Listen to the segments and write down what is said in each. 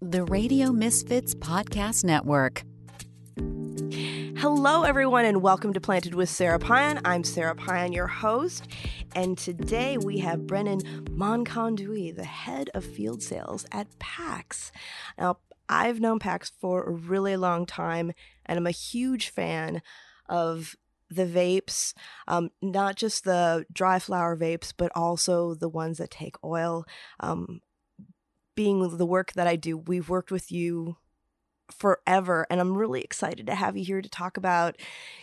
The Radio Misfits Podcast Network. Hello, everyone, and welcome to Planted with Sarah Pyan. I'm Sarah Pyan, your host, and today we have Brennan Monconduit, the head of field sales at PAX. Now, I've known PAX for a really long time, and I'm a huge fan of the vapes, um, not just the dry flower vapes, but also the ones that take oil. Um, being the work that I do, we've worked with you forever. And I'm really excited to have you here to talk about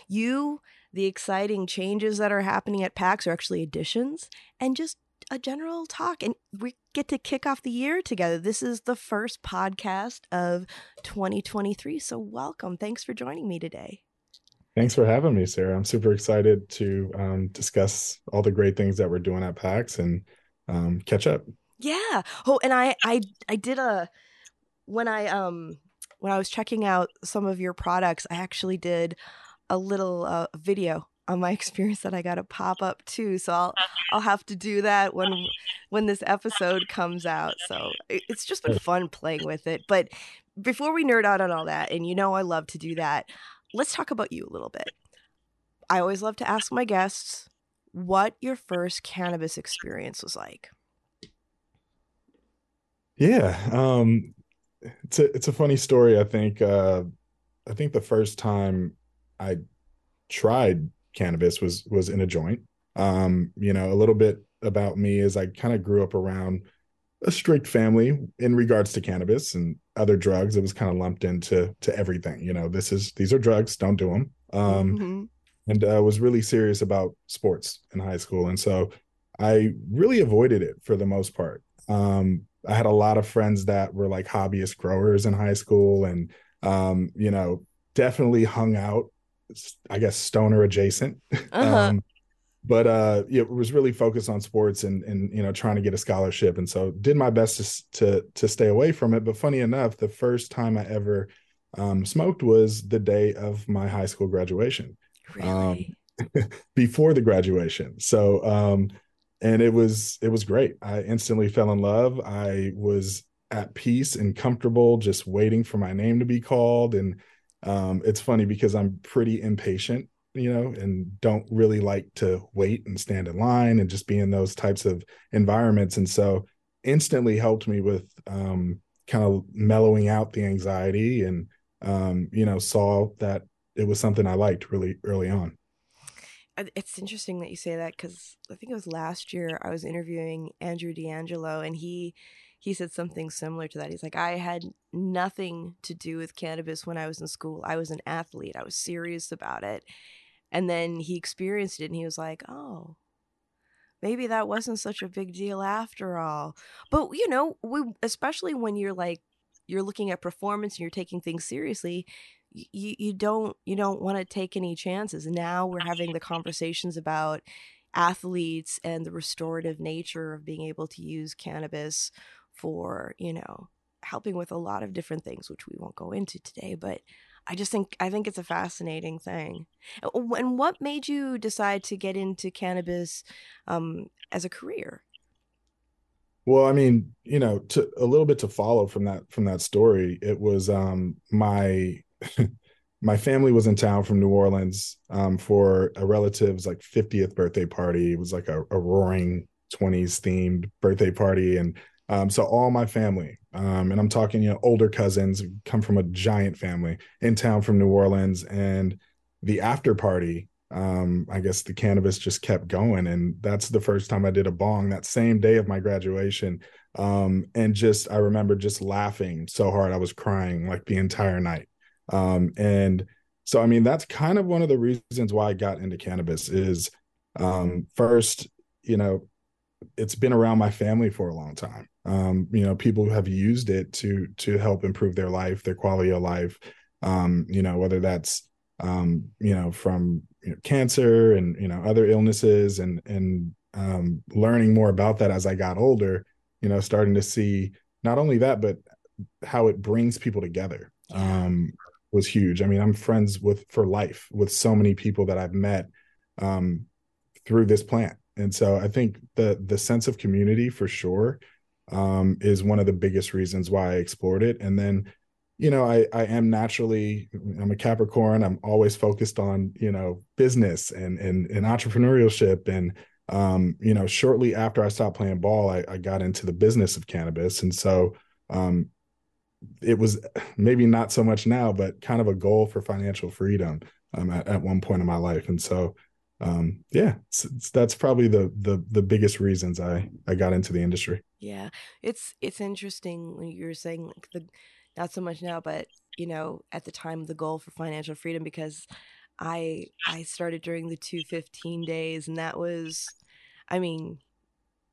you, the exciting changes that are happening at PAX, or actually additions, and just a general talk. And we get to kick off the year together. This is the first podcast of 2023. So, welcome. Thanks for joining me today. Thanks for having me, Sarah. I'm super excited to um, discuss all the great things that we're doing at PAX and um, catch up. Yeah. Oh, and I I I did a when I um when I was checking out some of your products, I actually did a little uh, video on my experience that I got a pop up too. So I'll I'll have to do that when when this episode comes out. So it's just been fun playing with it. But before we nerd out on all that, and you know I love to do that, let's talk about you a little bit. I always love to ask my guests what your first cannabis experience was like. Yeah, um, it's a it's a funny story. I think uh, I think the first time I tried cannabis was was in a joint. Um, you know, a little bit about me is I kind of grew up around a strict family in regards to cannabis and other drugs. It was kind of lumped into to everything. You know, this is these are drugs. Don't do them. Um, mm-hmm. And uh, was really serious about sports in high school, and so I really avoided it for the most part. Um, I had a lot of friends that were like hobbyist growers in high school and um, you know, definitely hung out, I guess stoner adjacent. Uh-huh. um, but uh it was really focused on sports and and you know trying to get a scholarship and so did my best to to to stay away from it but funny enough the first time i ever um, smoked was the day of my high school graduation really? um, before the graduation so um and it was it was great. I instantly fell in love. I was at peace and comfortable, just waiting for my name to be called. And um, it's funny because I'm pretty impatient, you know, and don't really like to wait and stand in line and just be in those types of environments. And so, instantly helped me with um, kind of mellowing out the anxiety and um, you know saw that it was something I liked really early on it's interesting that you say that because I think it was last year I was interviewing Andrew D'Angelo and he he said something similar to that. He's like, I had nothing to do with cannabis when I was in school. I was an athlete. I was serious about it. And then he experienced it and he was like, oh, maybe that wasn't such a big deal after all. But you know, we especially when you're like you're looking at performance and you're taking things seriously, you, you don't you don't want to take any chances. Now we're having the conversations about athletes and the restorative nature of being able to use cannabis for you know helping with a lot of different things which we won't go into today but i just think i think it's a fascinating thing. And what made you decide to get into cannabis um, as a career? Well i mean you know to a little bit to follow from that from that story it was um my my family was in town from New Orleans um, for a relative's like 50th birthday party. It was like a, a roaring 20s themed birthday party. And um, so all my family, um, and I'm talking, you know, older cousins come from a giant family in town from New Orleans. And the after party, um, I guess the cannabis just kept going. And that's the first time I did a bong that same day of my graduation. Um, and just, I remember just laughing so hard. I was crying like the entire night. Um, and so, I mean, that's kind of one of the reasons why I got into cannabis is um, first, you know, it's been around my family for a long time. Um, you know, people have used it to to help improve their life, their quality of life. Um, you know, whether that's um, you know from you know, cancer and you know other illnesses, and and um, learning more about that as I got older. You know, starting to see not only that, but how it brings people together. Um, was huge. I mean, I'm friends with for life with so many people that I've met um, through this plant, and so I think the the sense of community for sure um, is one of the biggest reasons why I explored it. And then, you know, I I am naturally I'm a Capricorn. I'm always focused on you know business and and and entrepreneurship and um, you know, shortly after I stopped playing ball, I, I got into the business of cannabis. And so um, it was maybe not so much now, but kind of a goal for financial freedom um, at, at one point in my life. And so, um, yeah, it's, it's, that's probably the, the, the biggest reasons I, I got into the industry. Yeah. It's, it's interesting when you're saying like the, not so much now, but you know, at the time, the goal for financial freedom, because I I started during the 215 days and that was I mean,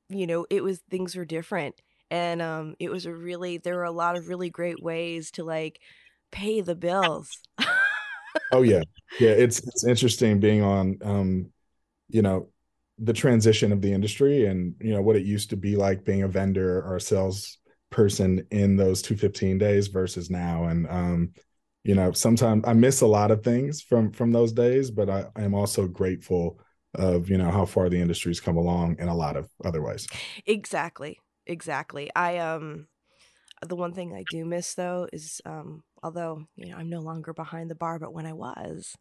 you know, it was things were different and um it was a really there were a lot of really great ways to like pay the bills. oh yeah. Yeah, it's it's interesting being on um you know the transition of the industry and you know what it used to be like being a vendor or a sales person in those 215 days versus now and um you know sometimes i miss a lot of things from from those days but i, I am also grateful of you know how far the industry's come along in a lot of other ways exactly exactly i um the one thing i do miss though is um although you know i'm no longer behind the bar but when i was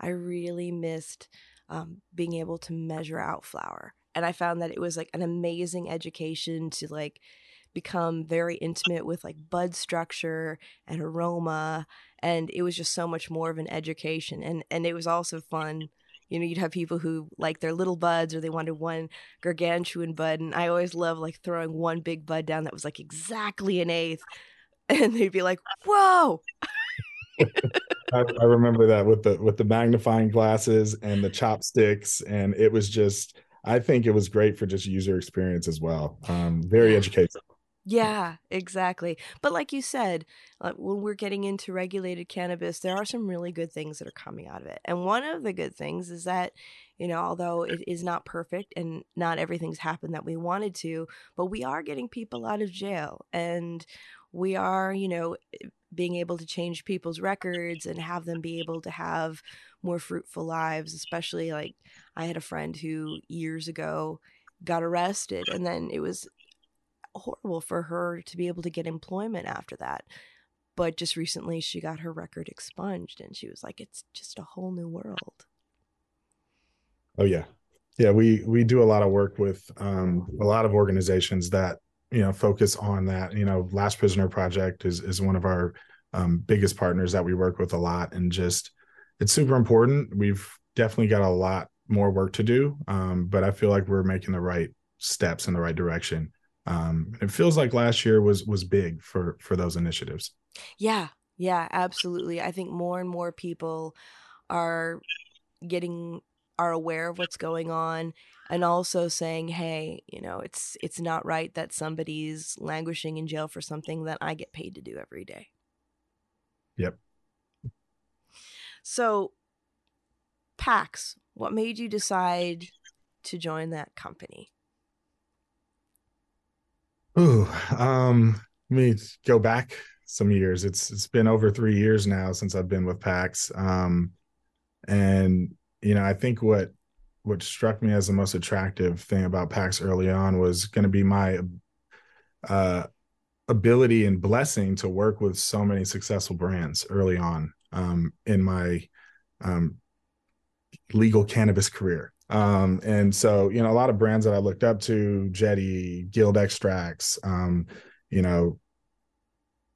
i really missed um, being able to measure out flour. and i found that it was like an amazing education to like become very intimate with like bud structure and aroma and it was just so much more of an education and and it was also fun you know you'd have people who like their little buds or they wanted one gargantuan bud and i always love like throwing one big bud down that was like exactly an eighth and they'd be like whoa! I, I, remember that with the with the magnifying glasses and the chopsticks and it was just i think it was great for just user experience as well um, very educational yeah, exactly. But like you said, when we're getting into regulated cannabis, there are some really good things that are coming out of it. And one of the good things is that, you know, although it is not perfect and not everything's happened that we wanted to, but we are getting people out of jail and we are, you know, eh, being able to change people's records and have them be able to have more fruitful lives, especially like I had a friend who years ago got arrested and then it was horrible for her to be able to get employment after that. But just recently, she got her record expunged, and she was like, "It's just a whole new world." Oh yeah, yeah. We we do a lot of work with um, a lot of organizations that you know focus on that. You know, Last Prisoner Project is is one of our um, biggest partners that we work with a lot, and just it's super important. We've definitely got a lot more work to do, um, but I feel like we're making the right steps in the right direction um, it feels like last year was was big for for those initiatives. Yeah yeah absolutely. I think more and more people are getting are aware of what's going on and also saying hey you know it's it's not right that somebody's languishing in jail for something that i get paid to do every day. Yep. So pax what made you decide to join that company Ooh, um, let me go back some years. It's it's been over three years now since I've been with PAX. Um, and you know, I think what what struck me as the most attractive thing about PAX early on was going to be my uh, ability and blessing to work with so many successful brands early on um, in my um, legal cannabis career. Um, and so, you know, a lot of brands that I looked up to, Jetty, Guild Extracts, um, you know,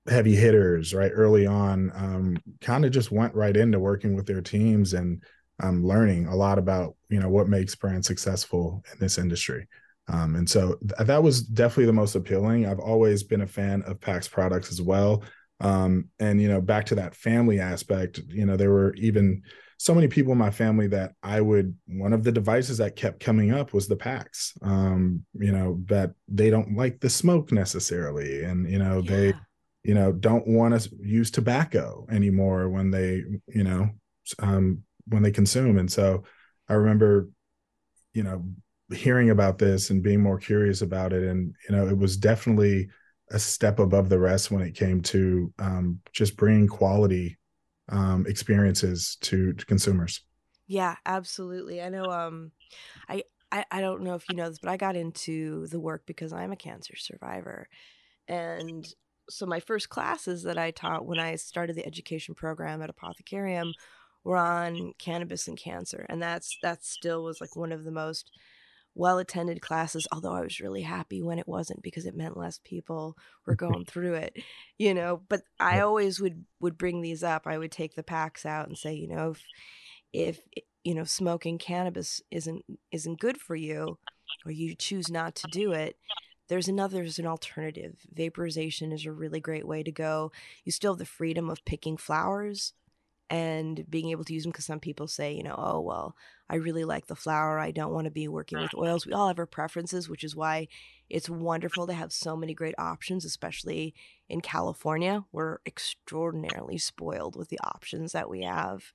heavy hitters, right? Early on, um, kind of just went right into working with their teams and um, learning a lot about, you know, what makes brands successful in this industry. Um, and so th- that was definitely the most appealing. I've always been a fan of PAX products as well. Um, and, you know, back to that family aspect, you know, there were even, so many people in my family that I would one of the devices that kept coming up was the PAX. Um, you know, that they don't like the smoke necessarily. And, you know, yeah. they, you know, don't want to use tobacco anymore when they, you know, um, when they consume. And so I remember, you know, hearing about this and being more curious about it. And, you know, it was definitely a step above the rest when it came to um, just bringing quality um, experiences to, to consumers. Yeah, absolutely. I know. Um, I I, I don't know if you know this, but I got into the work because I'm a cancer survivor. And so my first classes that I taught when I started the education program at Apothecarium were on cannabis and cancer. And that's that still was like one of the most well attended classes, although I was really happy when it wasn't because it meant less people were going through it, you know. But I always would would bring these up. I would take the PAX out and say, you know, if if you know smoking cannabis isn't isn't good for you or you choose not to do it there's another there's an alternative vaporization is a really great way to go you still have the freedom of picking flowers and being able to use them because some people say you know oh well i really like the flower i don't want to be working with oils. We all have our preferences which is why it's wonderful to have so many great options especially in california. We're extraordinarily spoiled with the options that we have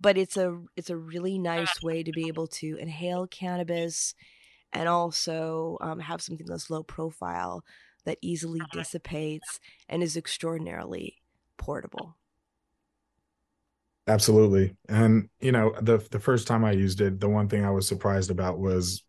but it's a it's a really nice way to be able to inhale cannabis and also um, have something that's low profile that easily dissipates and is extraordinarily portable absolutely and you know the the first time i used it the one thing i was surprised about was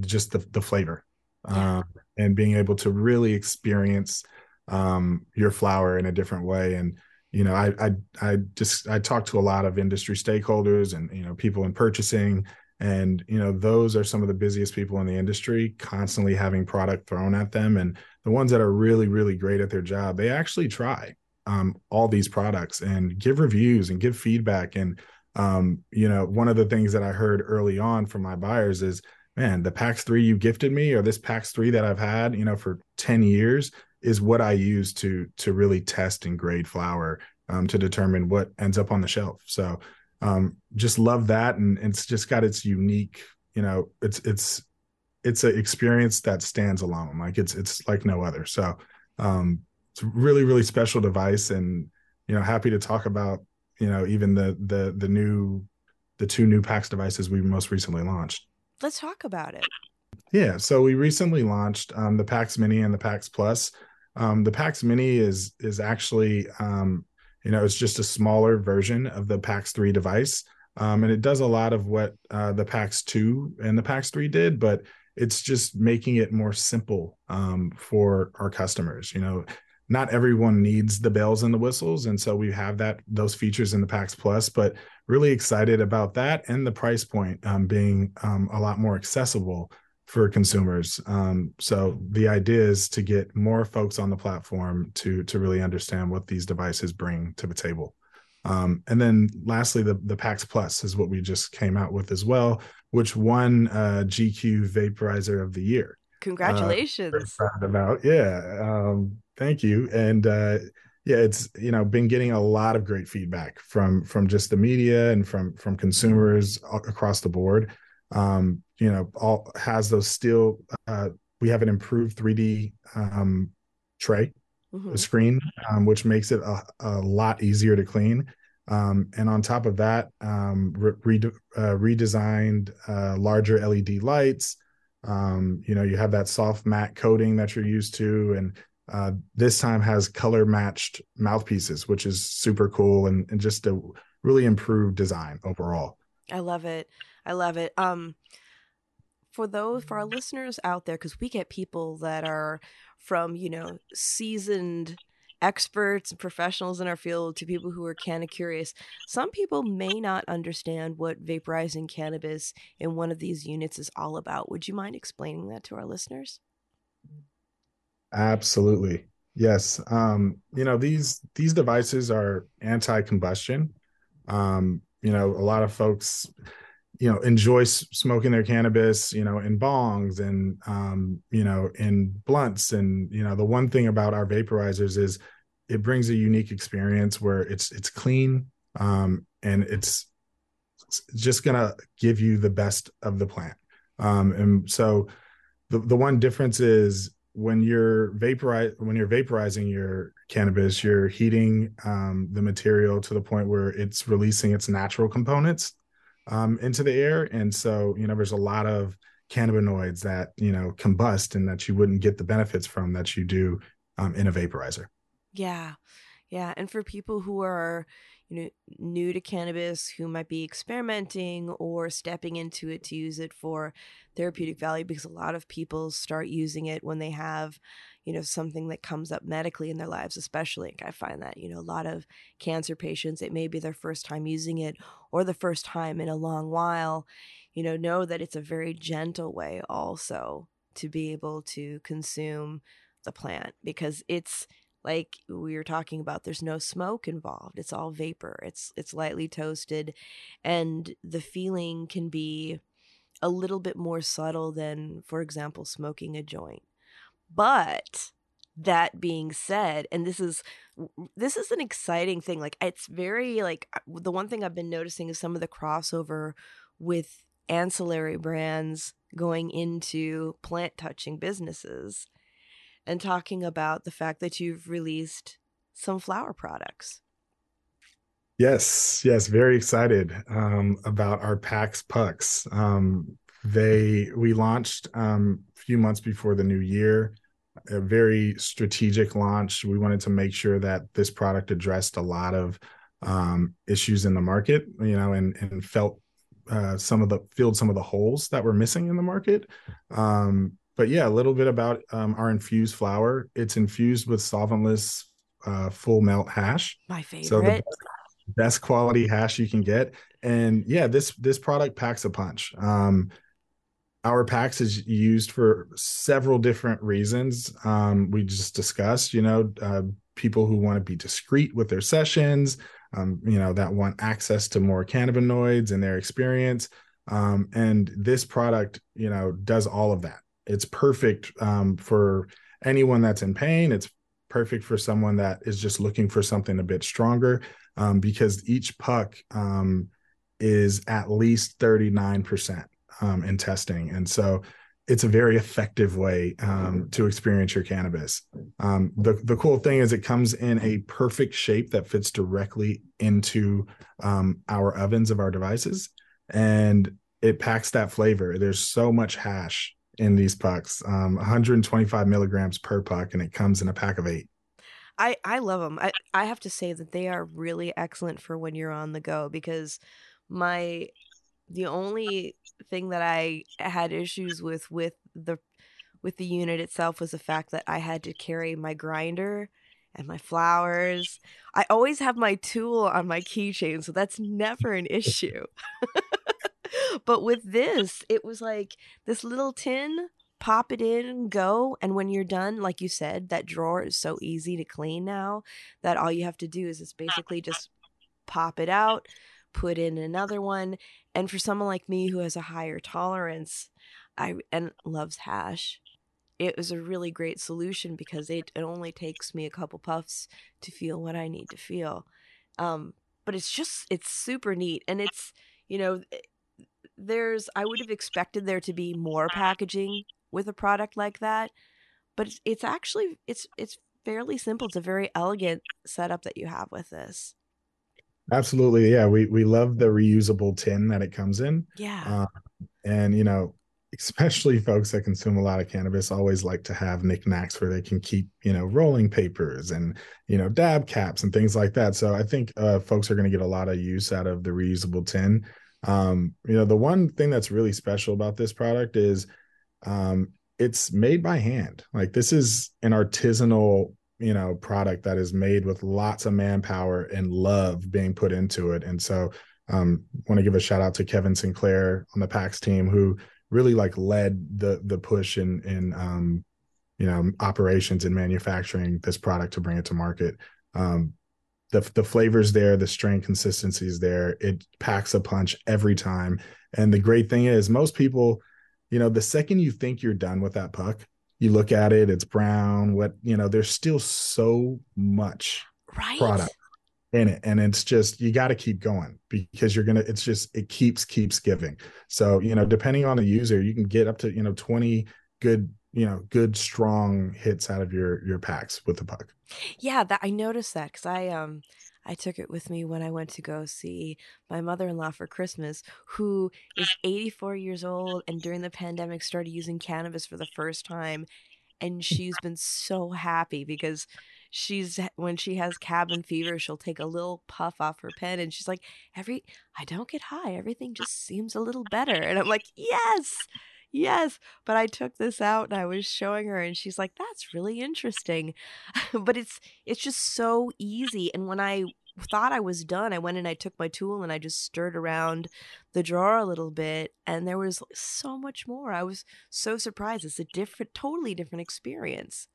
just the the flavor yeah. um, and being able to really experience um, your flower in a different way and you know, I, I, I just, I talk to a lot of industry stakeholders and, you know, people in purchasing and, you know, those are some of the busiest people in the industry constantly having product thrown at them. And the ones that are really, really great at their job, they actually try um, all these products and give reviews and give feedback. And, um, you know, one of the things that I heard early on from my buyers is, man, the PAX 3 you gifted me or this PAX 3 that I've had, you know, for 10 years, is what I use to to really test and grade flower um, to determine what ends up on the shelf. So um, just love that, and it's just got its unique, you know, it's it's it's an experience that stands alone. Like it's it's like no other. So um, it's a really really special device, and you know, happy to talk about you know even the the the new the two new PAX devices we most recently launched. Let's talk about it. Yeah, so we recently launched um, the PAX Mini and the PAX Plus. Um, the PAX Mini is is actually um, you know it's just a smaller version of the PAX 3 device, um, and it does a lot of what uh, the PAX 2 and the PAX 3 did, but it's just making it more simple um, for our customers. You know, not everyone needs the bells and the whistles, and so we have that those features in the PAX Plus, but really excited about that and the price point um, being um, a lot more accessible for consumers. Um, so the idea is to get more folks on the platform to to really understand what these devices bring to the table. Um, and then lastly, the the PAX Plus is what we just came out with as well, which won uh, GQ Vaporizer of the Year. Congratulations! Uh, proud about yeah. Um, thank you. And uh, yeah, it's you know been getting a lot of great feedback from from just the media and from from consumers across the board um, you know, all has those steel. Uh, we have an improved 3D um, tray mm-hmm. screen, um, which makes it a, a, lot easier to clean. Um, and on top of that, um, re- uh, redesigned uh, larger LED lights. Um, you know, you have that soft matte coating that you're used to, and uh, this time has color matched mouthpieces, which is super cool and, and just a really improved design overall. I love it. I love it. Um, for those for our listeners out there, because we get people that are from you know seasoned experts and professionals in our field to people who are kind of curious. Some people may not understand what vaporizing cannabis in one of these units is all about. Would you mind explaining that to our listeners? Absolutely. Yes. Um, you know, these these devices are anti-combustion. Um, you know, a lot of folks you know enjoy smoking their cannabis you know in bongs and um you know in blunts and you know the one thing about our vaporizers is it brings a unique experience where it's it's clean um and it's, it's just gonna give you the best of the plant um and so the the one difference is when you're vaporize when you're vaporizing your cannabis you're heating um, the material to the point where it's releasing its natural components um, into the air. And so, you know, there's a lot of cannabinoids that, you know, combust and that you wouldn't get the benefits from that you do um, in a vaporizer. Yeah. Yeah, and for people who are, you know, new to cannabis, who might be experimenting or stepping into it to use it for therapeutic value, because a lot of people start using it when they have, you know, something that comes up medically in their lives, especially. I find that, you know, a lot of cancer patients, it may be their first time using it or the first time in a long while, you know, know that it's a very gentle way also to be able to consume the plant because it's like we were talking about there's no smoke involved it's all vapor it's it's lightly toasted and the feeling can be a little bit more subtle than for example smoking a joint. But that being said and this is this is an exciting thing like it's very like the one thing i've been noticing is some of the crossover with ancillary brands going into plant touching businesses and talking about the fact that you've released some flower products. Yes, yes, very excited um, about our PAX Pucks. Um, they we launched um, a few months before the new year. A very strategic launch. We wanted to make sure that this product addressed a lot of um, issues in the market, you know, and and felt uh, some of the filled some of the holes that were missing in the market. Um, but yeah, a little bit about um, our infused flower. It's infused with solventless uh, full melt hash. My favorite. So the best, best quality hash you can get. And yeah, this this product packs a punch. Um, our packs is used for several different reasons. Um, we just discussed, you know, uh, people who want to be discreet with their sessions, um, you know, that want access to more cannabinoids in their experience. Um, and this product, you know, does all of that it's perfect um, for anyone that's in pain. It's perfect for someone that is just looking for something a bit stronger um, because each puck um, is at least 39% um, in testing. And so it's a very effective way um, to experience your cannabis. Um, the, the cool thing is it comes in a perfect shape that fits directly into our ovens of our devices and it packs that flavor. There's so much hash in these pucks, um, 125 milligrams per puck, and it comes in a pack of eight. I, I love them. I, I have to say that they are really excellent for when you're on the go because my the only thing that I had issues with with the with the unit itself was the fact that I had to carry my grinder and my flowers. I always have my tool on my keychain, so that's never an issue. but with this, it was like this little tin, pop it in, go. And when you're done, like you said, that drawer is so easy to clean now that all you have to do is just basically just pop it out, put in another one. And for someone like me who has a higher tolerance, I and loves hash, it was a really great solution because it, it only takes me a couple puffs to feel what I need to feel. Um, but it's just it's super neat and it's you know there's I would have expected there to be more packaging with a product like that, but it's, it's actually it's it's fairly simple. It's a very elegant setup that you have with this. Absolutely, yeah. We we love the reusable tin that it comes in. Yeah, uh, and you know, especially folks that consume a lot of cannabis always like to have knickknacks where they can keep you know rolling papers and you know dab caps and things like that. So I think uh, folks are going to get a lot of use out of the reusable tin. Um, you know, the one thing that's really special about this product is um, it's made by hand. Like this is an artisanal, you know, product that is made with lots of manpower and love being put into it. And so um want to give a shout out to Kevin Sinclair on the PAX team who really like led the the push in in um you know operations and manufacturing this product to bring it to market. Um, the the flavors there, the strain consistency is there. It packs a punch every time. And the great thing is, most people, you know, the second you think you're done with that puck, you look at it, it's brown. What you know, there's still so much right. product in it, and it's just you got to keep going because you're gonna. It's just it keeps keeps giving. So you know, depending on the user, you can get up to you know 20 good you know good strong hits out of your your packs with the puck yeah that i noticed that because i um i took it with me when i went to go see my mother-in-law for christmas who is 84 years old and during the pandemic started using cannabis for the first time and she's been so happy because she's when she has cabin fever, she'll take a little puff off her pen and she's like, "Every I don't get high. Everything just seems a little better." And I'm like, "Yes." Yes, but I took this out and I was showing her and she's like, "That's really interesting." but it's it's just so easy and when I thought I was done, I went and I took my tool and I just stirred around the drawer a little bit and there was so much more. I was so surprised. It's a different totally different experience.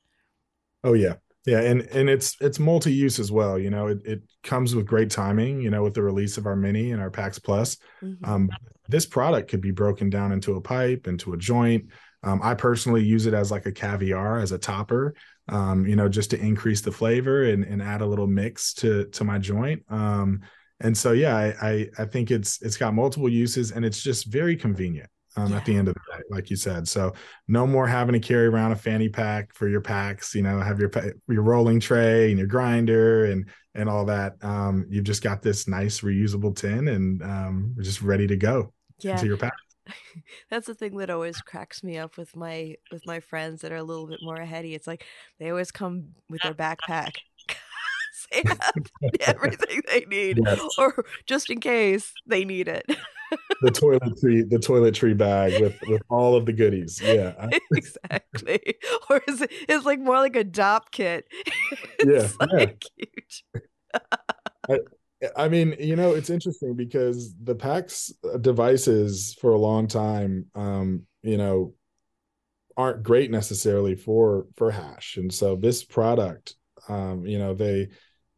Oh yeah. Yeah, and and it's it's multi-use as well. You know, it, it comes with great timing. You know, with the release of our mini and our PAX Plus, mm-hmm. um, this product could be broken down into a pipe, into a joint. Um, I personally use it as like a caviar as a topper. Um, you know, just to increase the flavor and, and add a little mix to to my joint. Um, and so yeah, I, I I think it's it's got multiple uses and it's just very convenient um, yeah. at the end of the day, like you said. So no more having to carry around a fanny pack for your packs. You know, have your your rolling tray and your grinder and and all that. Um, you've just got this nice reusable tin, and um, we're just ready to go yeah. into your pack. That's the thing that always cracks me up with my with my friends that are a little bit more heady. It's like they always come with their backpack. they have everything they need, yes. or just in case they need it. The toiletry the toiletry bag with with all of the goodies. Yeah exactly. Or is it it's like more like a dop kit. Yeah, like yeah. huge. I, I mean you know it's interesting because the PAX devices for a long time um you know aren't great necessarily for for hash. And so this product um you know they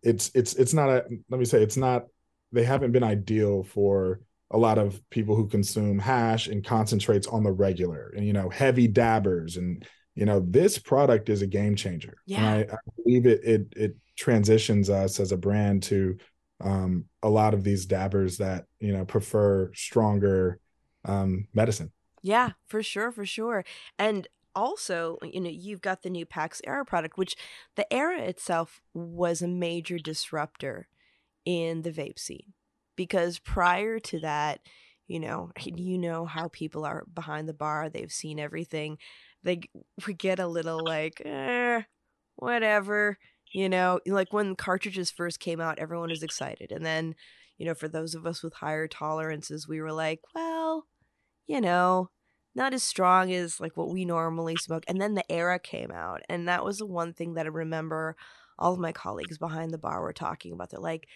it's it's it's not a let me say it's not they haven't been ideal for a lot of people who consume hash and concentrates on the regular and you know heavy dabbers and you know this product is a game changer. Yeah. and I, I, believe it it it transitions us as a brand to um, a lot of these dabbers that you know prefer stronger um, medicine. Yeah for sure for sure. And also you know you've got the new pax era product which the era itself was a major disruptor in the vape scene because prior to that, you know, you know how people are behind the bar, they've seen everything. They we get a little like, eh, whatever, you know, like when cartridges first came out, everyone was excited. And then, you know, for those of us with higher tolerances, we were like, well, you know, not as strong as like what we normally smoke. And then the era came out, and that was the one thing that I remember all of my colleagues behind the bar were talking about. They're like,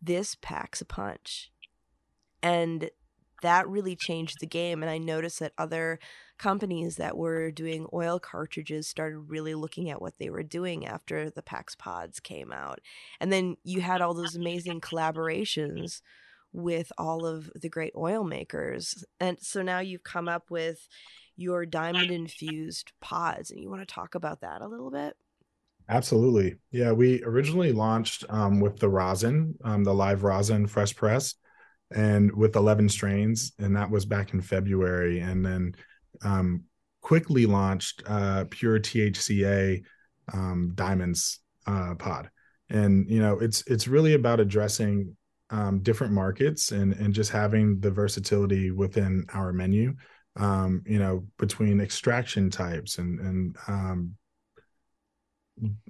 this packs a punch. And that really changed the game. And I noticed that other companies that were doing oil cartridges started really looking at what they were doing after the PAX pods came out. And then you had all those amazing collaborations with all of the great oil makers. And so now you've come up with your diamond infused pods. And you want to talk about that a little bit? Absolutely. Yeah, we originally launched um, with the rosin, um, the live rosin fresh press, and with 11 strains, and that was back in February. And then um, quickly launched uh, pure THCA um, diamonds uh, pod. And you know, it's it's really about addressing um, different markets and and just having the versatility within our menu. Um, you know, between extraction types and and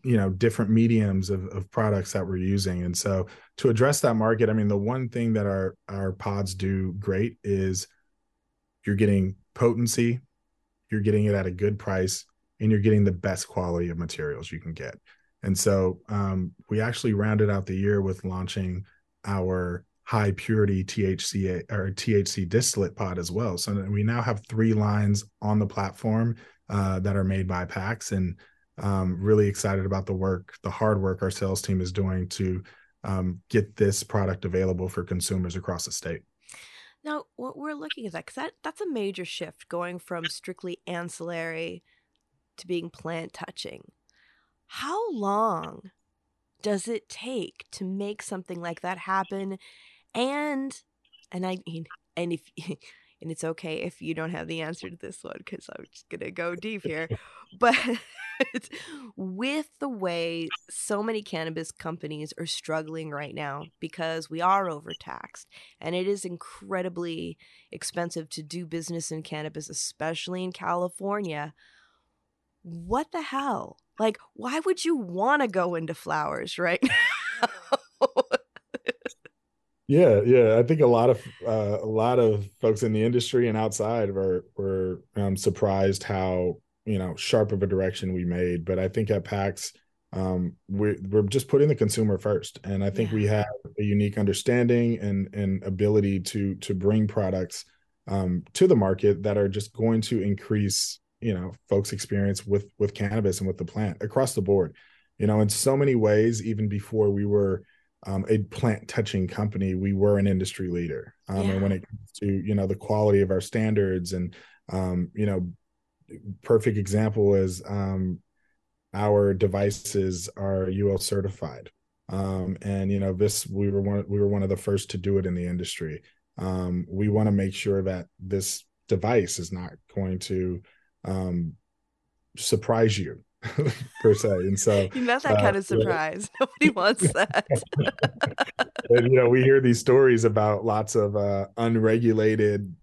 you know different mediums of, of products that we're using and so to address that market i mean the one thing that our our pods do great is you're getting potency you're getting it at a good price and you're getting the best quality of materials you can get and so um, we actually rounded out the year with launching our high purity THC or THC distillate pod as well. So we now have three lines on the platform uh, that are made by PAX, and um, really excited about the work, the hard work our sales team is doing to um, get this product available for consumers across the state. Now, what we're looking at that because that, that's a major shift going from strictly ancillary to being plant touching. How long does it take to make something like that happen? And and I mean, and if and it's okay if you don't have the answer to this one because I'm just gonna go deep here. but with the way so many cannabis companies are struggling right now because we are overtaxed and it is incredibly expensive to do business in cannabis, especially in California. What the hell? Like why would you want to go into flowers right yeah yeah i think a lot of uh, a lot of folks in the industry and outside were were um, surprised how you know sharp of a direction we made but i think at pax um, we're, we're just putting the consumer first and i think yeah. we have a unique understanding and and ability to to bring products um, to the market that are just going to increase you know folks experience with with cannabis and with the plant across the board. You know in so many ways even before we were um, a plant touching company we were an industry leader. Um, yeah. and when it comes to you know the quality of our standards and um, you know perfect example is um, our devices are ul certified. Um, and you know this we were one we were one of the first to do it in the industry. Um, we want to make sure that this device is not going to um, surprise you per se. And so you not that uh, kind of surprise. Nobody wants that. and, you know, we hear these stories about lots of uh, unregulated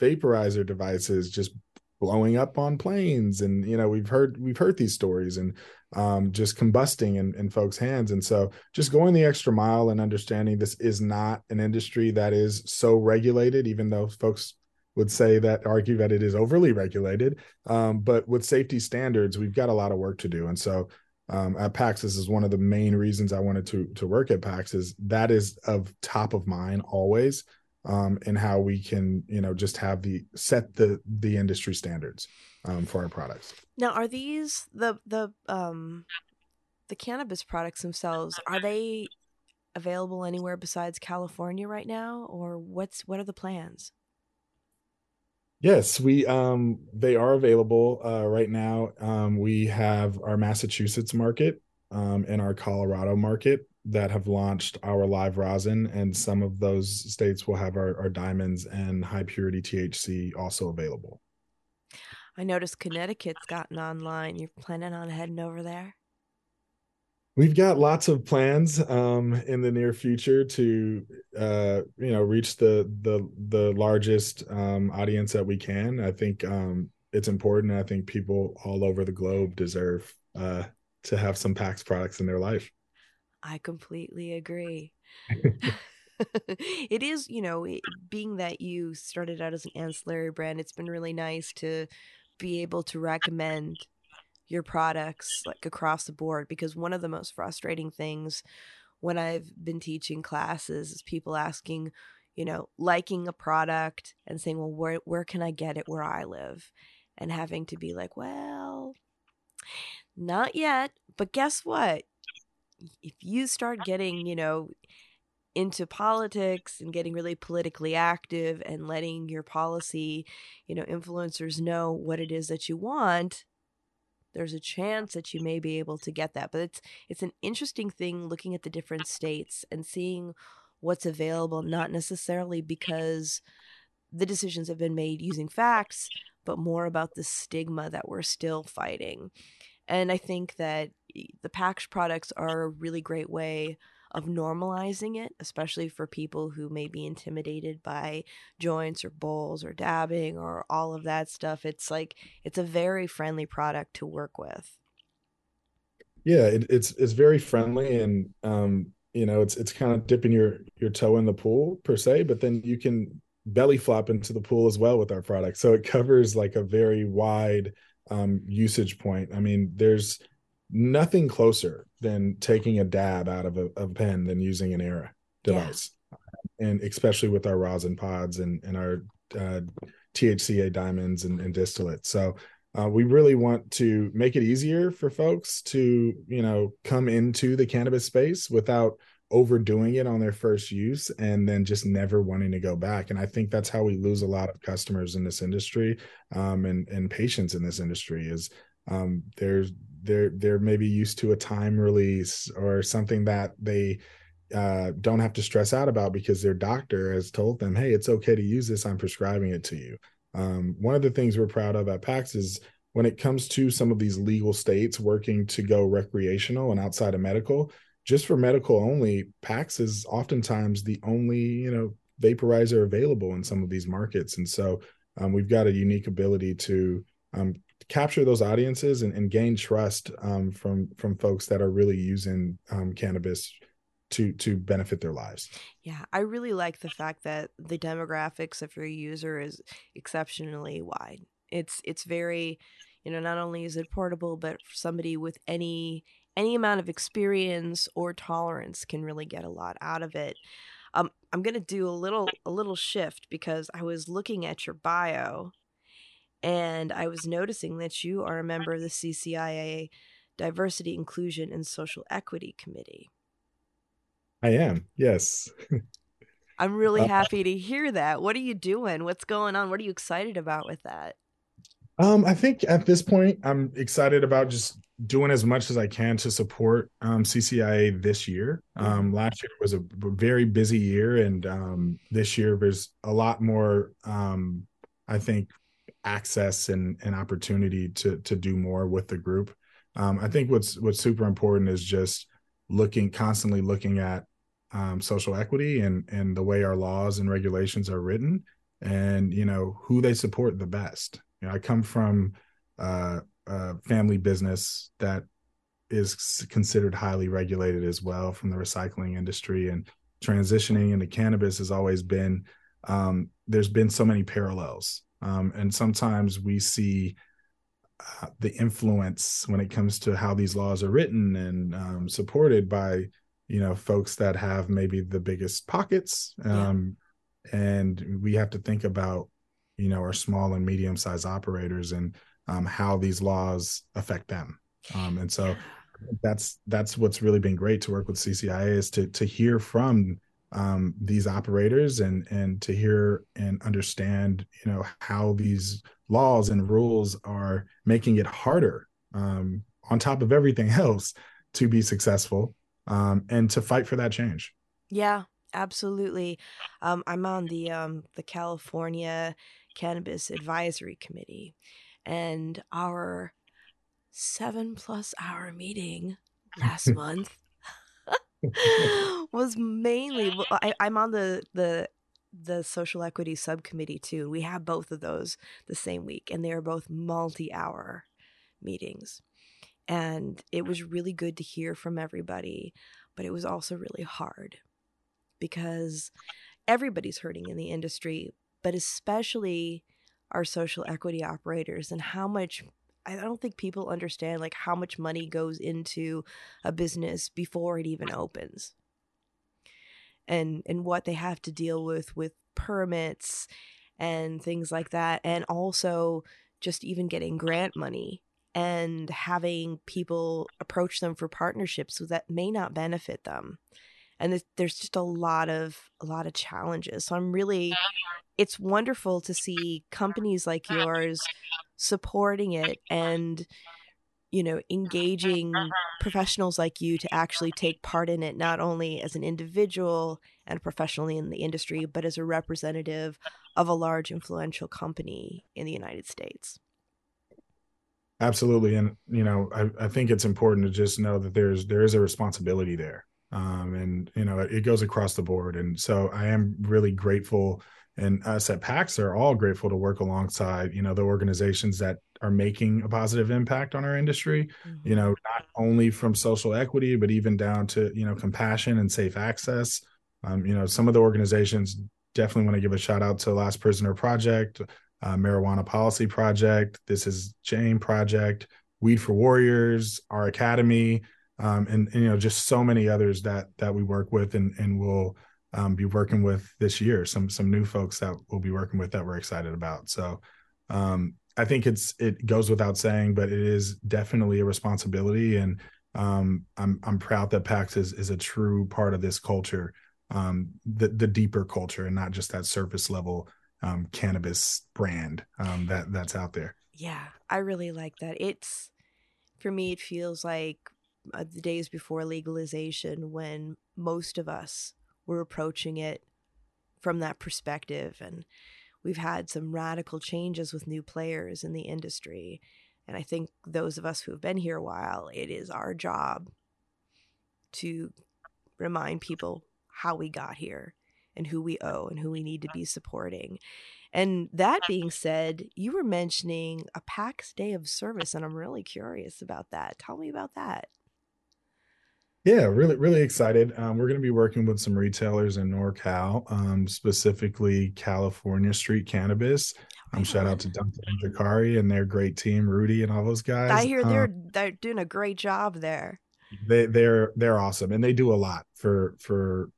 vaporizer devices just blowing up on planes and you know we've heard we've heard these stories and um, just combusting in, in folks hands and so just going the extra mile and understanding this is not an industry that is so regulated even though folks would say that argue that it is overly regulated. Um, but with safety standards, we've got a lot of work to do. And so um, at PAX, this is one of the main reasons I wanted to to work at PAX is that is of top of mind always, um, and how we can you know just have the set the the industry standards um, for our products. Now, are these the the um the cannabis products themselves? Are they available anywhere besides California right now, or what's what are the plans? Yes, we um they are available uh, right now. Um, we have our Massachusetts market um, and our Colorado market that have launched our live rosin, and some of those states will have our, our diamonds and high purity THC also available. I noticed Connecticut's gotten online. You're planning on heading over there? We've got lots of plans um, in the near future to uh, you know reach the the the largest um, audience that we can. I think um, it's important i think people all over the globe deserve uh, to have some pax products in their life. I completely agree. It is you know being that you started out as an ancillary brand it's been really nice to be able to recommend your products like across the board because one of the most frustrating things when I've been teaching classes is people asking, you know, liking a product and saying, "Well, where where can I get it where I live?" and having to be like, "Well, not yet, but guess what? If you start getting, you know, into politics and getting really politically active and letting your policy, you know, influencers know what it is that you want, there's a chance that you may be able to get that. But it's it's an interesting thing looking at the different states and seeing what's available, not necessarily because the decisions have been made using facts, but more about the stigma that we're still fighting. And I think that eh, the PAX products are a really great way of normalizing it, especially for people who may be intimidated by joints or bowls or dabbing or all of that stuff. It's like it's a very friendly product to work with. Yeah, it, it's it's very friendly and um, you know it's it's kind of dipping your your toe in the pool per se, but then you can belly flop into the pool as well with our product. So it covers like a very wide um, usage point. I mean, there's nothing closer than taking a dab out of a, a pen than using an era device. Yeah. and especially with our rosin pods and, and our uh, thca diamonds and, and distillates. So uh, we really want to make it easier for folks to you know come into the cannabis space without overdoing it on their first use and then just never wanting to go back. And i think that's how we lose a lot of customers in this industry um, and and patients in this industry is um, there's they're they're maybe used to a time release or something that they uh, don't have to stress out about because their doctor has told them, "Hey, it's okay to use this. I'm prescribing it to you." Um, one of the things we're proud of at PAX is when it comes to some of these legal states working to go recreational and outside of medical, just for medical only, PAX is oftentimes the only you know vaporizer available in some of these markets, and so um, we've got a unique ability to um, capture those audiences and, and gain trust um, from from folks that are really using um, cannabis to to benefit their lives. Yeah, I really like the fact that the demographics of your user is exceptionally wide. It's it's very, you know, not only is it portable, but somebody with any any amount of experience or tolerance can really get a lot out of it. Um, I'm gonna do a little a little shift because I was looking at your bio, and I was noticing that you are a member of the CCIA Diversity, Inclusion, and Social Equity Committee. I am, yes. I'm really uh, happy to hear that. What are you doing? What's going on? What are you excited about with that? Um, I think at this point, I'm excited about just doing as much as I can to support um, CCIA this year. Um, mm-hmm. last year was a very busy year, and um, this year there's a lot more. Um, I think access and, and opportunity to to do more with the group. Um, I think what's what's super important is just looking constantly looking at um, social equity and and the way our laws and regulations are written, and you know who they support the best. You know, I come from uh, a family business that is considered highly regulated as well from the recycling industry and transitioning into cannabis has always been um, there's been so many parallels um, and sometimes we see uh, the influence when it comes to how these laws are written and um, supported by you know folks that have maybe the biggest pockets um, yeah. and we have to think about you know our small and medium sized operators and um, how these laws affect them. Um, and so that's that's what's really been great to work with CCIA is to to hear from um, these operators and and to hear and understand you know how these laws and rules are making it harder um, on top of everything else to be successful um, and to fight for that change. Yeah, absolutely. Um, I'm on the um, the California Cannabis Advisory Committee, and our seven plus hour meeting last month was mainly I, I'm on the the the social equity subcommittee too. We have both of those the same week, and they are both multi-hour meetings. And it was really good to hear from everybody, but it was also really hard because everybody's hurting in the industry, but especially our social equity operators and how much I don't think people understand like how much money goes into a business before it even opens. And and what they have to deal with with permits and things like that and also just even getting grant money and having people approach them for partnerships that may not benefit them. And there's just a lot of a lot of challenges. So i'm really uh-huh. it's wonderful to see companies like yours supporting it and you know engaging professionals like you to actually take part in it not only as an individual and professionally in the industry but as a representative of a large influential company in the united states. Absolutely and you know I, I think it's important to just know that there's there is a responsibility there um, and you know it goes across the board and so i am really grateful and us at pax are all grateful to work alongside you know the organizations that are making a positive impact on our industry mm-hmm. you know not only from social equity but even down to you know compassion and safe access um, you know some of the organizations definitely want to give a shout out to last prisoner project uh, marijuana policy project this is jane project weed for warriors our academy um, and, and, you know just so many others that that we work with and and will um, be working with this year some some new folks that we'll be working with that we're excited about. So um, i think it's it goes without saying but it is definitely a responsibility. And um, i'm i'm proud that pax is is a true part of this culture um, the the deeper culture and not just that surface level um, cannabis brand um, that that's out there. Yeah i really like that. It's for me it feels like uh, the days before legalization when most of us were approaching it from that perspective and we've had some radical changes with new players in the industry and i think those of us who have been here a while it is our job to remind people how we got here and who we owe and who we need to be supporting. And that being said, you were mentioning a PAX day of service, and I'm really curious about that. Tell me about that. Yeah, really, really excited. Um, we're going to be working with some retailers in NorCal, um, specifically California Street Cannabis. Um, shout out to Duncan and Jakari and their great team, Rudy and all those guys. I hear they're Um, they're doing a great job there. they they're they're awesome and they do a lot for for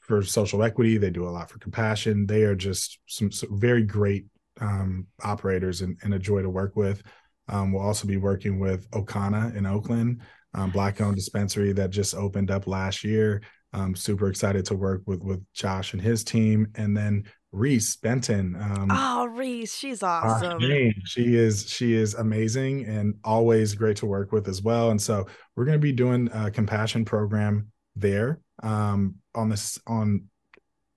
for social equity they do a lot for compassion they are just some, some very great um, operators and, and, a joy to work with um, we'll also be working with okana in oakland um, black owned dispensary that just opened up last year. I'm super excited to work with with josh and his team. And then reese benton um, oh reese she's awesome. she is she is amazing and always great to work with as well. And so we're going to be doing a compassion program there. Um, on this on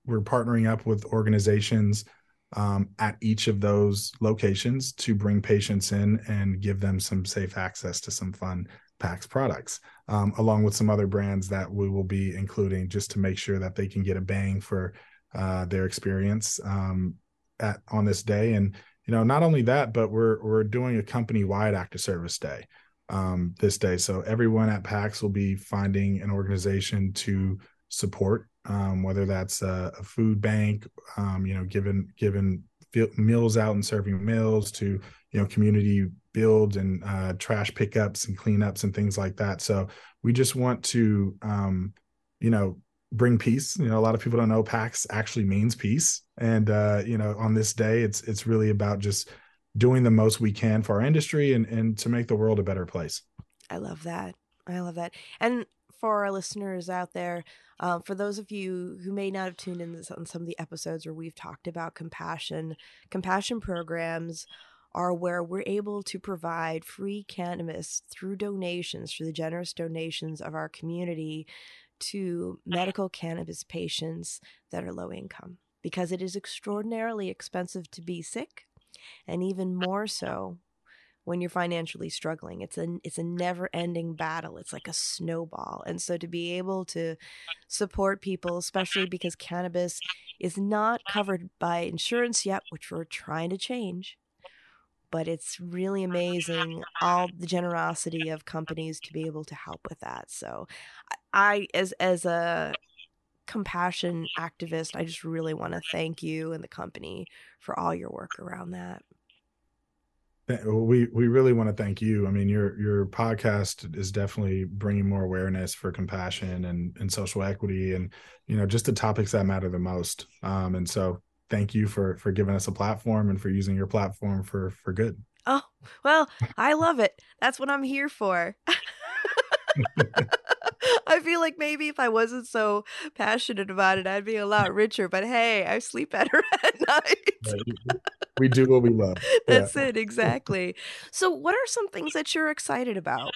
we're partnering up with organizations um, at each of those locations to bring patients in and give them some safe access to some fun PAX products, um, along with some other brands that we will be including just to make sure that they can get a bang for uh, their experience um, at on this day. And you know, not only that, but we're we're doing a company wide active service day um, this day. So everyone at PAX will be finding an organization to support, um, whether that's a, a food bank, um, you know, giving giving meals out and serving meals to you know community builds and uh, trash pickups and cleanups and things like that. So we just want to, um, you know, bring peace. You know, a lot of people don't know PAX actually means peace, and uh, you know, on this day, it's it's really about just doing the most we can for our industry and and to make the world a better place. I love that. I love that. And for our listeners out there, um, for those of you who may not have tuned in on some of the episodes where we've talked about compassion, compassion programs are where we're able to provide free cannabis through donations, through the generous donations of our community to medical cannabis patients that are low income because it is extraordinarily expensive to be sick and even uh, more so when you're financially struggling. It's a it's a never ending battle. It's like a snowball. And so to be able to support people especially because cannabis is not covered by insurance yet which we're trying to change but it's really amazing all the generosity of companies to be able to help with that so i as as a compassion activist i just really want to thank you and the company for all your work around that. We we really want to thank you. I mean your your podcast is definitely bringing more awareness for compassion and and social equity and you know just the topics that matter the most um and so thank you for for giving us a platform and for using your platform for for good oh well i love it that's what i'm here for I feel like maybe if I wasn't so passionate about it, I'd be a lot richer. But hey, I sleep better at night. we do what we love. That's yeah. it, exactly. So, what are some things that you're excited about?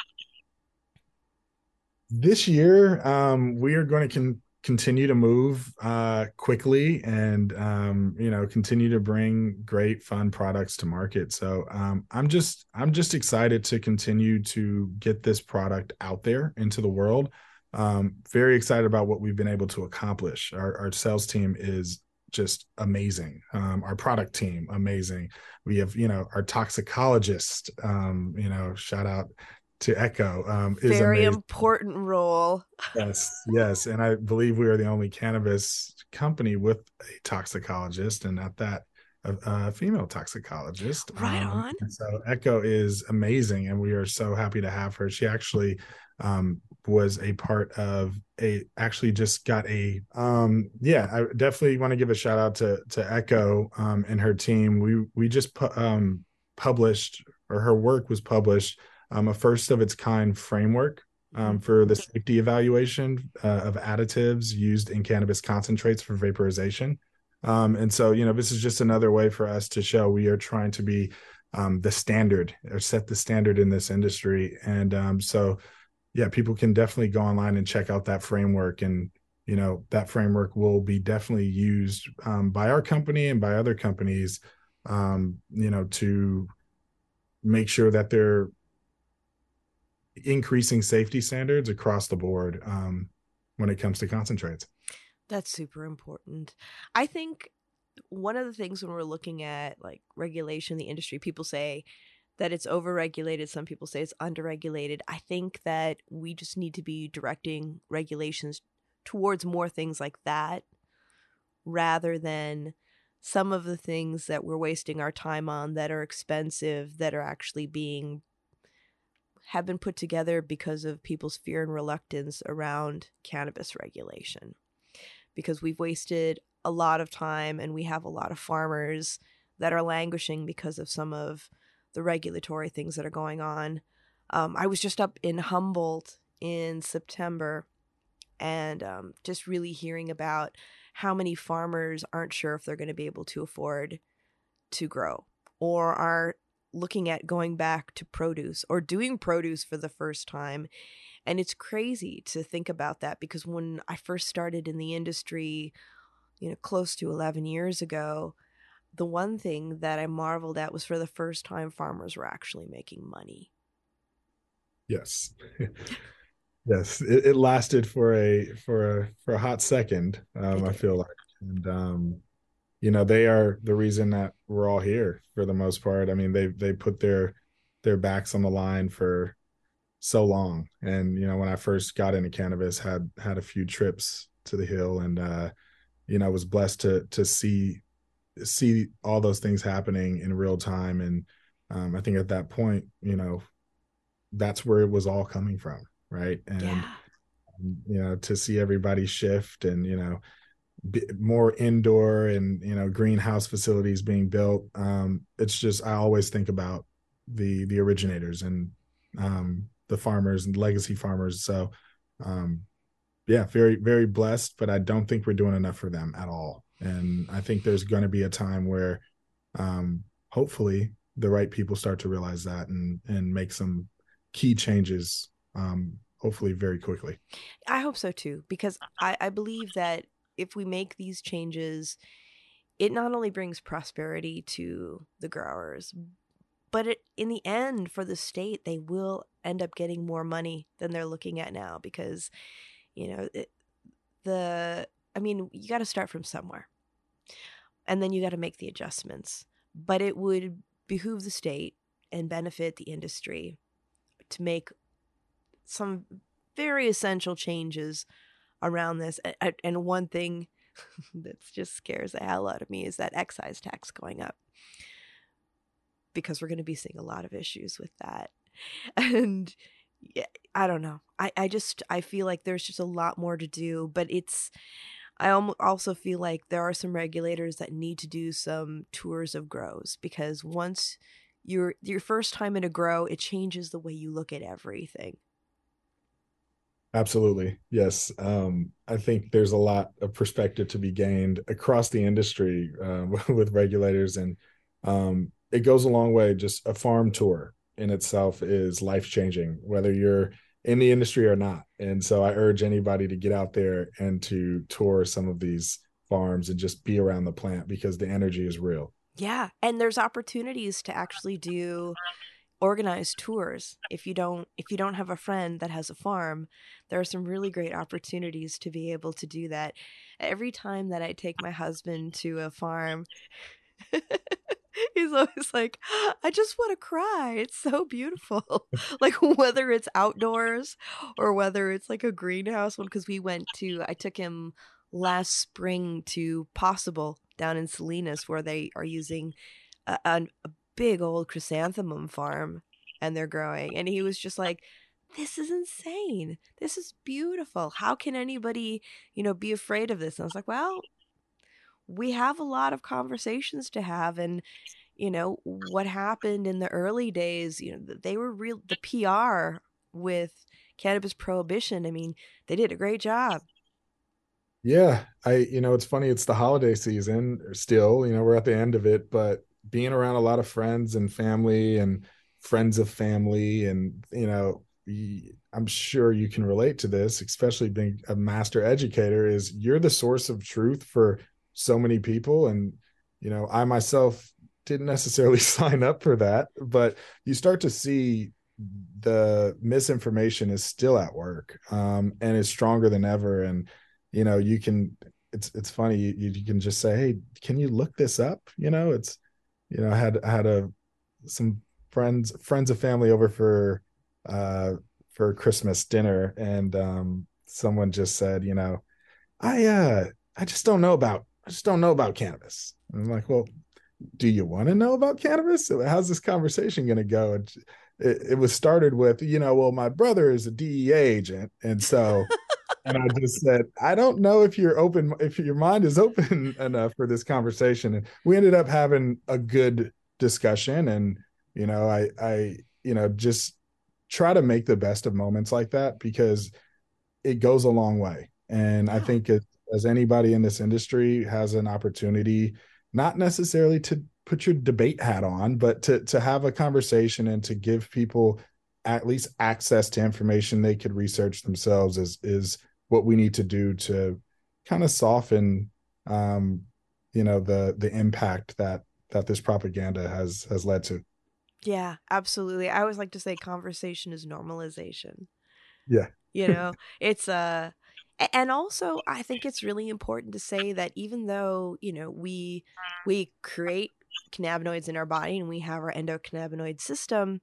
This year, um, we are going to continue to move uh, quickly and um, you know continue to bring great fun products to market. So um, i'm just i'm just excited to continue to get this product out there into the world. Um, very excited about what we've been able to accomplish. Our, our sales team is just amazing. Um, our product team amazing. We have you know our toxicologist um, you know shout out to echo um, is very amazing. important role. yes, yes, and I believe we are the only cannabis company with a toxicologist, and at that, a, a female toxicologist. Right um, on. So Echo is amazing, and we are so happy to have her. She actually um, was a part of a actually just got a um yeah i definitely want to give a shout out to to echo um and her team we we just pu- um published or her work was published um, a first of its kind framework um, for the safety evaluation uh, of additives used in cannabis concentrates for vaporization. Um, and so, you know, this is just another way for us to show we are trying to be um, the standard or set the standard in this industry. And um, so, yeah, people can definitely go online and check out that framework. And, you know, that framework will be definitely used um, by our company and by other companies, um, you know, to make sure that they're increasing safety standards across the board um, when it comes to concentrates. That's super important. I think one of the things when we're looking at like regulation, in the industry, people say that it's overregulated. Some people say it's underregulated. I think that we just need to be directing regulations towards more things like that rather than some of the things that we're wasting our time on that are expensive that are actually being have been put together because of people's fear and reluctance around cannabis regulation because we've wasted a lot of time and we have a lot of farmers that are languishing because of some of the regulatory things that are going on. Um, I was just up in Humboldt in September and um, just really hearing about how many farmers aren't sure if they're going to be able to afford to grow or are looking at going back to produce or doing produce for the first time. And it's crazy to think about that because when I first started in the industry, you know, close to 11 years ago, the one thing that I marveled at was for the first time farmers were actually making money. Yes. yes. It, it, lasted for a for a for a hot second, um, I feel like. And um, you know, they are the reason that we're all here for the most part. I mean, they they put their their backs on the line for so long. And, you know, when I first got into cannabis, had had a few trips to the hill and uh you know, was blessed to to see see all those things happening in real time. And um, I think at that point, you know, that's where it was all coming from, right? And yeah. You know, to see everybody shift and you know, more indoor and you know greenhouse facilities being built. Um, it's just I always think about the the originators and um, the farmers and legacy farmers. So um, yeah, very, very blessed, but I don't think we're doing enough for them at all. And I think there's going to be a time where, um, hopefully, the right people start to realize that and and make some key changes. Um, hopefully, very quickly. I hope so too, because I, I believe that if we make these changes, it not only brings prosperity to the growers, but it, in the end, for the state, they will end up getting more money than they're looking at now because you know it, the i mean you got to start from somewhere and then you got to make the adjustments but it would behoove the state and benefit the industry to make some very essential changes around this and one thing that just scares the hell out of me is that excise tax going up because we're going to be seeing a lot of issues with that and yeah, I don't know. I, I just I feel like there's just a lot more to do, but it's I also feel like there are some regulators that need to do some tours of grows because once you're your first time in a grow, it changes the way you look at everything. Absolutely. Yes. Um, I think there's a lot of perspective to be gained across the industry uh, with regulators. And um, it goes a long way, just a farm tour in itself is life changing, whether you're in the industry or not. And so I urge anybody to get out there and to tour some of these farms and just be around the plant because the energy is real. Yeah. And there's opportunities to actually do organized tours if you don't if you don't have a friend that has a farm there are some really great opportunities to be able to do that every time that i take my husband to a farm he's always like, I just want to cry. It's so beautiful. like whether it's outdoors or whether it's like a greenhouse one, because we went to, I took him last spring to Possible down in Salinas, where they are using a, a, a big old chrysanthemum farm and they're growing. And he was just like, this is insane. This is beautiful. How can anybody, you know, be afraid of this? And I was like, well, we have a lot of conversations to have and you know what happened in the early days you know they were real the pr with cannabis prohibition i mean they did a great job yeah i you know it's funny it's the holiday season still you know we're at the end of it but being around a lot of friends and family and friends of family and you know i'm sure you can relate to this especially being a master educator is you're the source of truth for so many people. And you know i myself didn't necessarily sign up for that but you start to see the misinformation is still at work um, and is stronger than ever. And you know you can it's it's funny you, you can just say hey can you look this up? You know it's you know i had I had a some friends friends of family over for uh for christmas dinner. And um someone just said you know i uh i just don't know about i just don't know about cannabis. And i'm like well do you want to know about cannabis? How's this conversation going to go it, it was started with you know well my brother is a dea agent and so and I just said, I don't know if you're open, if your mind is open enough for this conversation. And we ended up having a good discussion. And, you know, I, I, you know, just try to make the best of moments like that because it goes a long way. And I think it, as anybody in this industry has an opportunity, not necessarily to put your debate hat on, but to to have a conversation and to give people at least access to information they could research themselves is is what we need to do to kind of soften um you know the the impact that that this propaganda has has led to. Yeah absolutely. I always like to say conversation is normalization. Yeah. You know it's uh and also i think it's really important to say that even though you know we we create cannabinoids in our body and we have our endocannabinoid system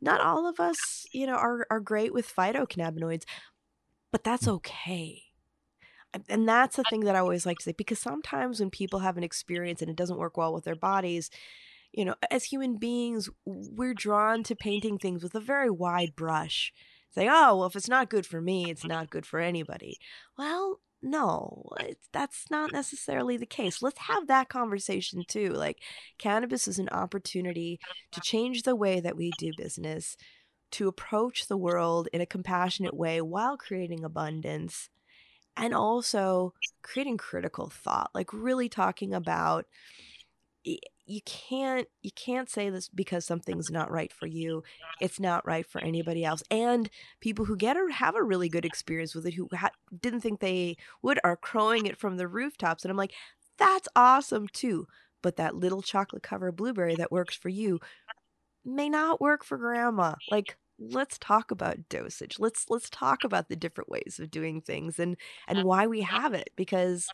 not all of us you know are are great with phytocannabinoids but that's mm. okay. And that's the thing that I always like to say because sometimes when people have an experience and it doesn't work well with their bodies, you know, as human beings, we're drawn to painting things with a very wide brush. Say, oh, well, if it's not good for me, it's not good for anybody. Well, no, that's not necessarily the case. Let's have that conversation too. Like, cannabis is an opportunity to change the way that we do business, to approach the world in a compassionate way while creating abundance and also creating critical thought like really talking about you can't you can't say this because something's not right for you it's not right for anybody else and people who get or have a really good experience with it who ha- didn't think they would are crowing it from the rooftops and i'm like that's awesome too but that little chocolate covered blueberry that works for you may not work for grandma. Like let's talk about dosage. Let's let's talk about the different ways of doing things and and why we have it because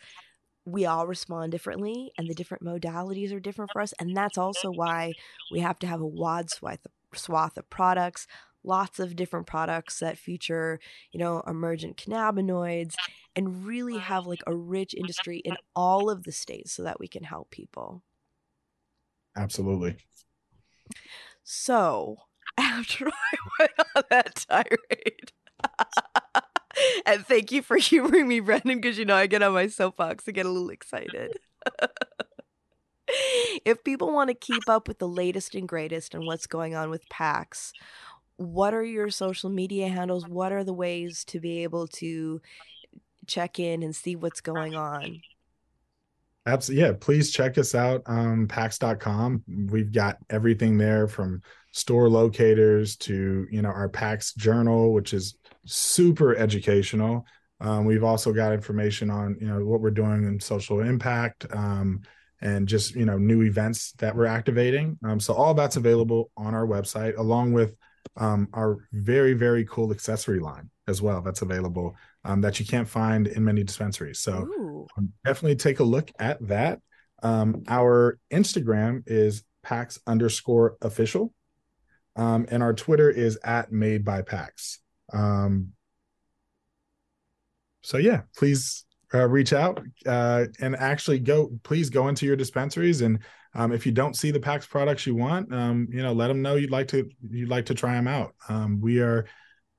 we all respond differently and the different modalities are different for us and that's also why we have to have a wide swath of, swath of products lots of different products that feature you know emergent cannabinoids and really have like a rich industry in all of the states so that we can help people absolutely so, after I went on that tirade, and thank you for humoring me, Brendan, because you know I get on my soapbox and get a little excited. if people want to keep up with the latest and greatest and what's going on with PAX, what are your social media handles? What are the ways to be able to check in and see what's going on? Absolutely. Yeah. Please check us out um, pax.com. We've got everything there from store locators to, you know, our PAX journal, which is super educational. Um, we've also got information on, you know, what we're doing in social impact um, and just, you know, new events that we're activating. Um, so all that's available on our website, along with um, our very, very cool accessory line as well that's available um, that you can't find in many dispensaries. So um, definitely take a look at that. Um, our Instagram is PAX underscore official. Um, and our Twitter is at made by PAX. Um, so yeah, please uh, reach out uh, and actually go, please go into your dispensaries. And um, if you don't see the PAX products you want, you know, let them know you'd like to, you'd like to try them out. we are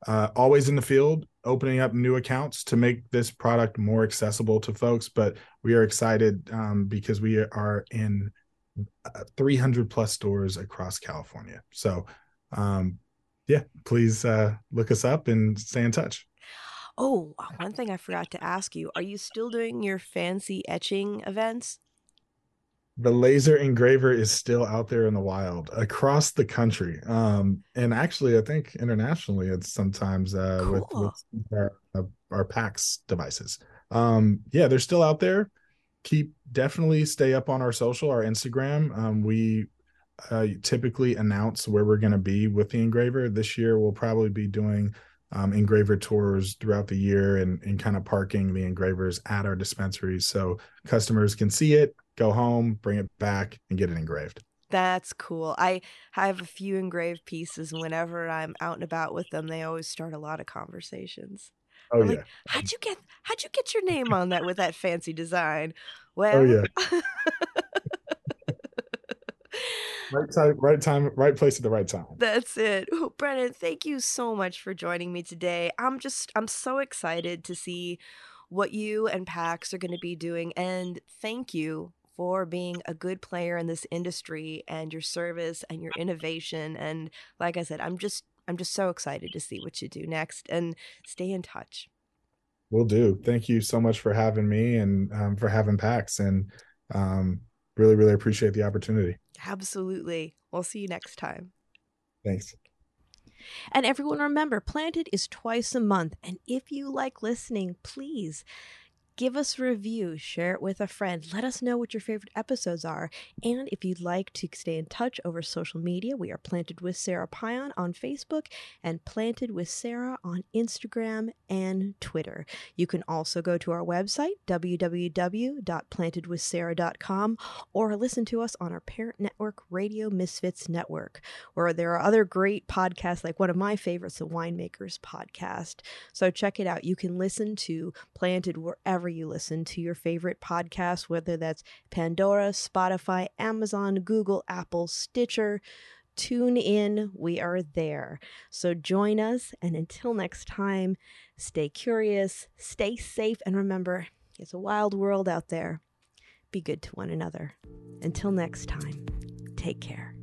uh, always in the field opening up new accounts to make this product more accessible to folks. But we are excited um, because we are in uh, 300 plus stores across california. So um, yeah please uh, look us up and stay in touch. Oh one thing i forgot to ask you are you still doing your fancy etching events the laser engraver is still out there in the wild across the country um and actually i think internationally it's sometimes uh cool. with, with our, our pax devices. Um yeah they're still out there. Keep definitely stay up on our social our instagram. Um we uh, typically announce where we're going to be with the engraver. This year we'll probably be doing um, engraver tours throughout the year and, and kind of parking the engravers at our dispensaries so customers can see it, go home, bring it back, and get it engraved. That's cool. I have a few engraved pieces, whenever I'm out and about with them, they always start a lot of conversations. Oh I'm yeah. like, how'd you get how'd you get your name on that with that fancy design? Oh Well, yeah. Right time, right time, right place at the right time. That's it. Ooh, Brennan, thank you so much for joining me today. I'm just, I'm so excited to see what you and PAX are going to be doing. And thank you for being a good player in this industry and your service and your innovation. And like I said, I'm just, I'm just so excited to see what you do next and stay in touch. Will do. Thank you so much for having me and um, for having PAX and um, really, really appreciate the opportunity. Absolutely. We'll see you next time. Thanks. And everyone remember, Planted is twice a month. And if you like listening, please give us a review, share it with a friend, let us know what your favorite episodes are. And if you'd like to stay in touch over social media, we are Planted with Sarah Pion on Facebook and Planted with Sarah on Instagram and Twitter. You can also go to our website, www.plantedwithsarah.com, or listen to us on our parent network, Radio Misfits Network, where there are other great podcasts, like one of my favorites, the Winemakers Podcast. So check it out. You can listen to Planted wherever you listen to your favorite podcast, whether that's Pandora, Spotify, Amazon, Google, Apple, Stitcher. Tune in, we are there. So join us, and until next time, stay curious, stay safe, and remember it's a wild world out there. Be good to one another. Until next time, take care.